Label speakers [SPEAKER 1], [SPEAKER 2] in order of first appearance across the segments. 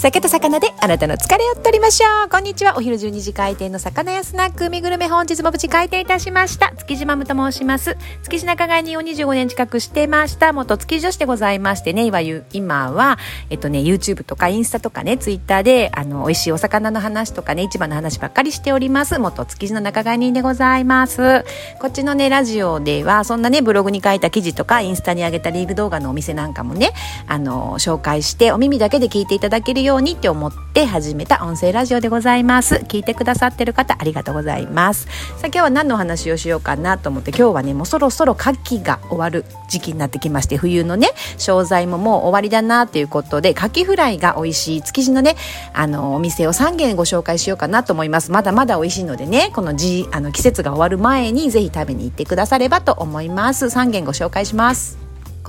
[SPEAKER 1] 酒と魚であなたの疲れを取りましょう。こんにちは。お昼12時開店の魚屋スナック海グルメ本日も無事開店いたしました。築地マムと申します。築地仲買人を25年近くしてました元築地女子でございましてね。今はえっとね YouTube とかインスタとかね Twitter であの美味しいお魚の話とかね市場の話ばっかりしております。元築地の仲買人でございます。こっちのねラジオではそんなねブログに書いた記事とかインスタに上げたリール動画のお店なんかもねあの紹介してお耳だけで聞いていただけるよようにって思って始めた音声ラジオでございます。聞いてくださってる方ありがとうございます。さあ今日は何の話をしようかなと思って今日はねもうそろそろ夏季が終わる時期になってきまして冬のね商材ももう終わりだなということでカキフライが美味しい築地のねあのお店を3軒ご紹介しようかなと思います。まだまだ美味しいのでねこのじあの季節が終わる前にぜひ食べに行ってくださればと思います。3軒ご紹介します。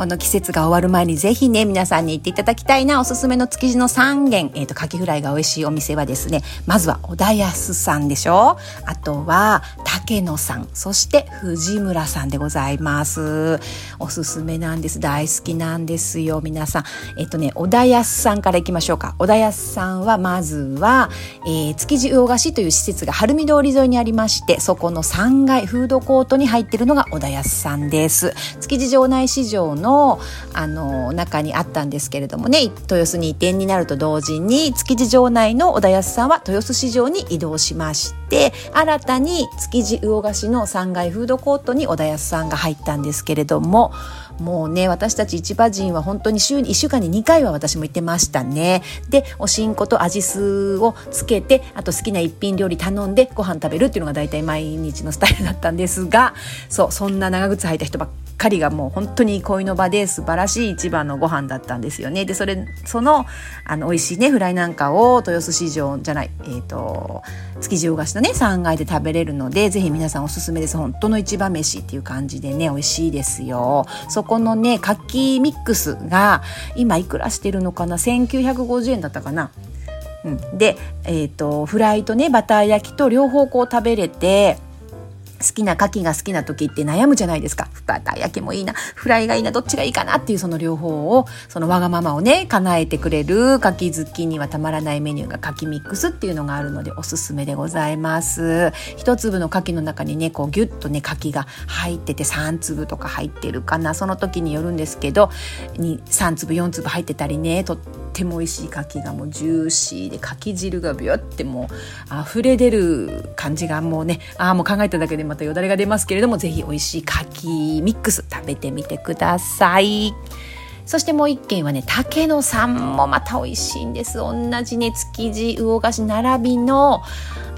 [SPEAKER 1] この季節が終わる前にぜひね、皆さんに行っていただきたいな、おすすめの築地の3軒、えっ、ー、と、カキフライが美味しいお店はですね、まずは小田安さんでしょあとは、竹野さん、そして藤村さんでございます。おすすめなんです。大好きなんですよ、皆さん。えっ、ー、とね、小田安さんから行きましょうか。小田安さんは、まずは、えー、築地魚菓子という施設が晴海通り沿いにありまして、そこの3階フードコートに入ってるのが小田安さんです。築地場内市場のあの中にあったんですけれどもね。豊洲に移転になると同時に築地場内の小田康さんは豊洲市場に移動しまして新たに築地魚河岸の3階フードコートに小田康さんが入ったんですけれどももうね私たち市場人は本当に週に1週間に2回は私も行ってましたね。でおしんこと味酢をつけてあと好きな一品料理頼んでご飯食べるっていうのが大体毎日のスタイルだったんですがそうそんな長靴履いた人ばっかりがもう本当に恋の場で素晴らしい一番のご飯だったんですよね。で、それ、その、あの、美味しいね、フライなんかを豊洲市場じゃない、えっ、ー、と、築地魚菓子のね、3階で食べれるので、ぜひ皆さんおすすめです。本当の一番飯っていう感じでね、美味しいですよ。そこのね、カキミックスが、今いくらしてるのかな ?1950 円だったかなうん、で、えっ、ー、と、フライとね、バター焼きと両方こう食べれて、好きな牡蠣が好きな時って悩むじゃないですか。バター焼きもいいな、フライがいいな、どっちがいいかなっていうその両方を、そのわがままをね、叶えてくれる牡蠣好きにはたまらないメニューが牡蠣ミックスっていうのがあるのでおすすめでございます。一粒の牡蠣の中にね、こうギュッとね、牡蠣が入ってて3粒とか入ってるかな。その時によるんですけど、3粒4粒入ってたりね、とっても美味しい牡蠣がもうジューシーで牡蠣汁がビュってもう溢れ出る感じがもうね、ああもう考えただけでまたよだれが出ますけれども、ぜひ美味しい牡蠣ミックス食べてみてください。そしてもう一軒はね、竹野さんもまた美味しいんです。同じね、築地魚菓子並びの、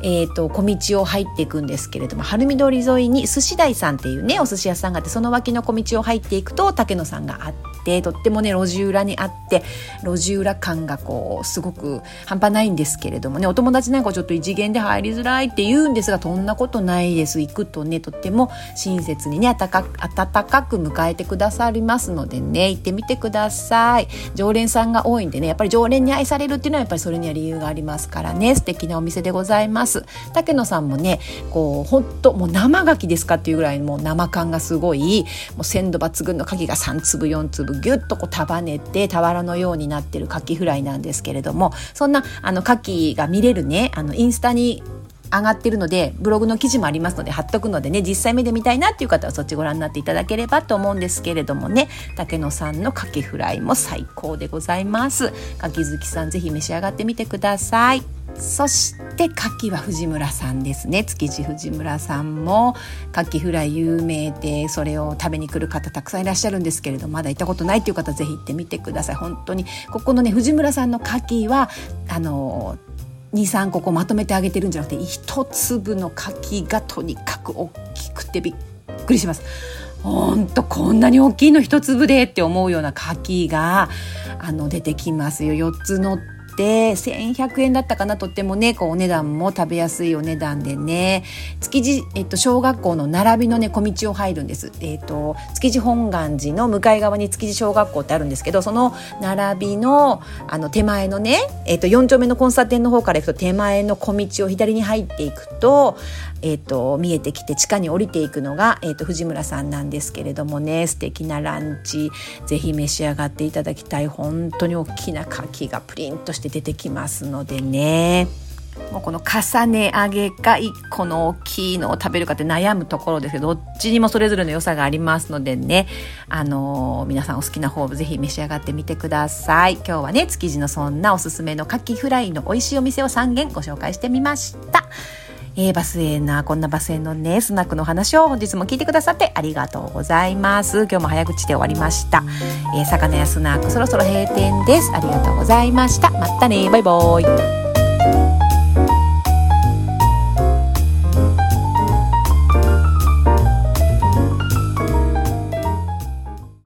[SPEAKER 1] えーと、小道を入っていくんですけれども晴海通り沿いに寿司台さんっていうねお寿司屋さんがあってその脇の小道を入っていくと竹野さんがあってとってもね路地裏にあって路地裏感がこうすごく半端ないんですけれどもねお友達なんかちょっと異次元で入りづらいって言うんですがそんなことないです。行くとねとっても親切にね温かく迎えてくださりますのでね行ってみてください。常連さんが多いんでねやっぱり常連に愛されるっていうのはやっぱりそれには理由がありますからね素敵なお店でございます。ます竹野さんもねこうほんともう生牡蠣ですかっていうぐらいもう生感がすごいもう鮮度抜群の牡蠣が3粒4粒ギュッとこう束ねて俵のようになってるカキフライなんですけれどもそんなあの牡蠣が見れるねあのインスタに上がってるのでブログの記事もありますので貼っとくのでね実際目で見たいなっていう方はそっちご覧になっていただければと思うんですけれどもね竹野さんのかけフライも最高でございます。かき好きさんぜひ召し上がってみてください。そして牡蠣は藤村さんですね。築地藤村さんも牡蠣フライ有名でそれを食べに来る方たくさんいらっしゃるんですけれどまだ行ったことないっていう方ぜひ行ってみてください。本当にここのね藤村さんの牡蠣はあの23個こうまとめてあげてるんじゃなくて一粒の柿がとにかく大きくてびっくりします。ほんとこんなに大きいの一粒でって思うような柿があの出てきますよ4つ乗って1100円だったかな？とってもねこうお値段も食べやすいお値段でね。築地、えっと、小学校の並びのね小道を入るんです、えっと、築地本願寺の向かい側に築地小学校ってあるんですけどその並びのあの手前のね、えっと、4丁目の交差点の方から行くと手前の小道を左に入っていくとえっ、と、見えてきて地下に降りていくのが、えっ、と、藤村さんなんですけれどもね、素敵なランチ、ぜひ召し上がっていただきたい。本当に大きな牡蠣がプリンとして出てきますのでね。もうこの重ね上げか1個の大きいのを食べるかって悩むところですけど、どっちにもそれぞれの良さがありますのでね、あのー、皆さんお好きな方ぜひ召し上がってみてください。今日はね、築地のそんなおすすめの牡蠣フライの美味しいお店を3軒ご紹介してみました。えー、バスへな、こんなバスへのね、スナックの話を本日も聞いてくださってありがとうございます。今日も早口で終わりました。えー、魚屋スナックそろそろ閉店です。ありがとうございました。またね、バイバイ。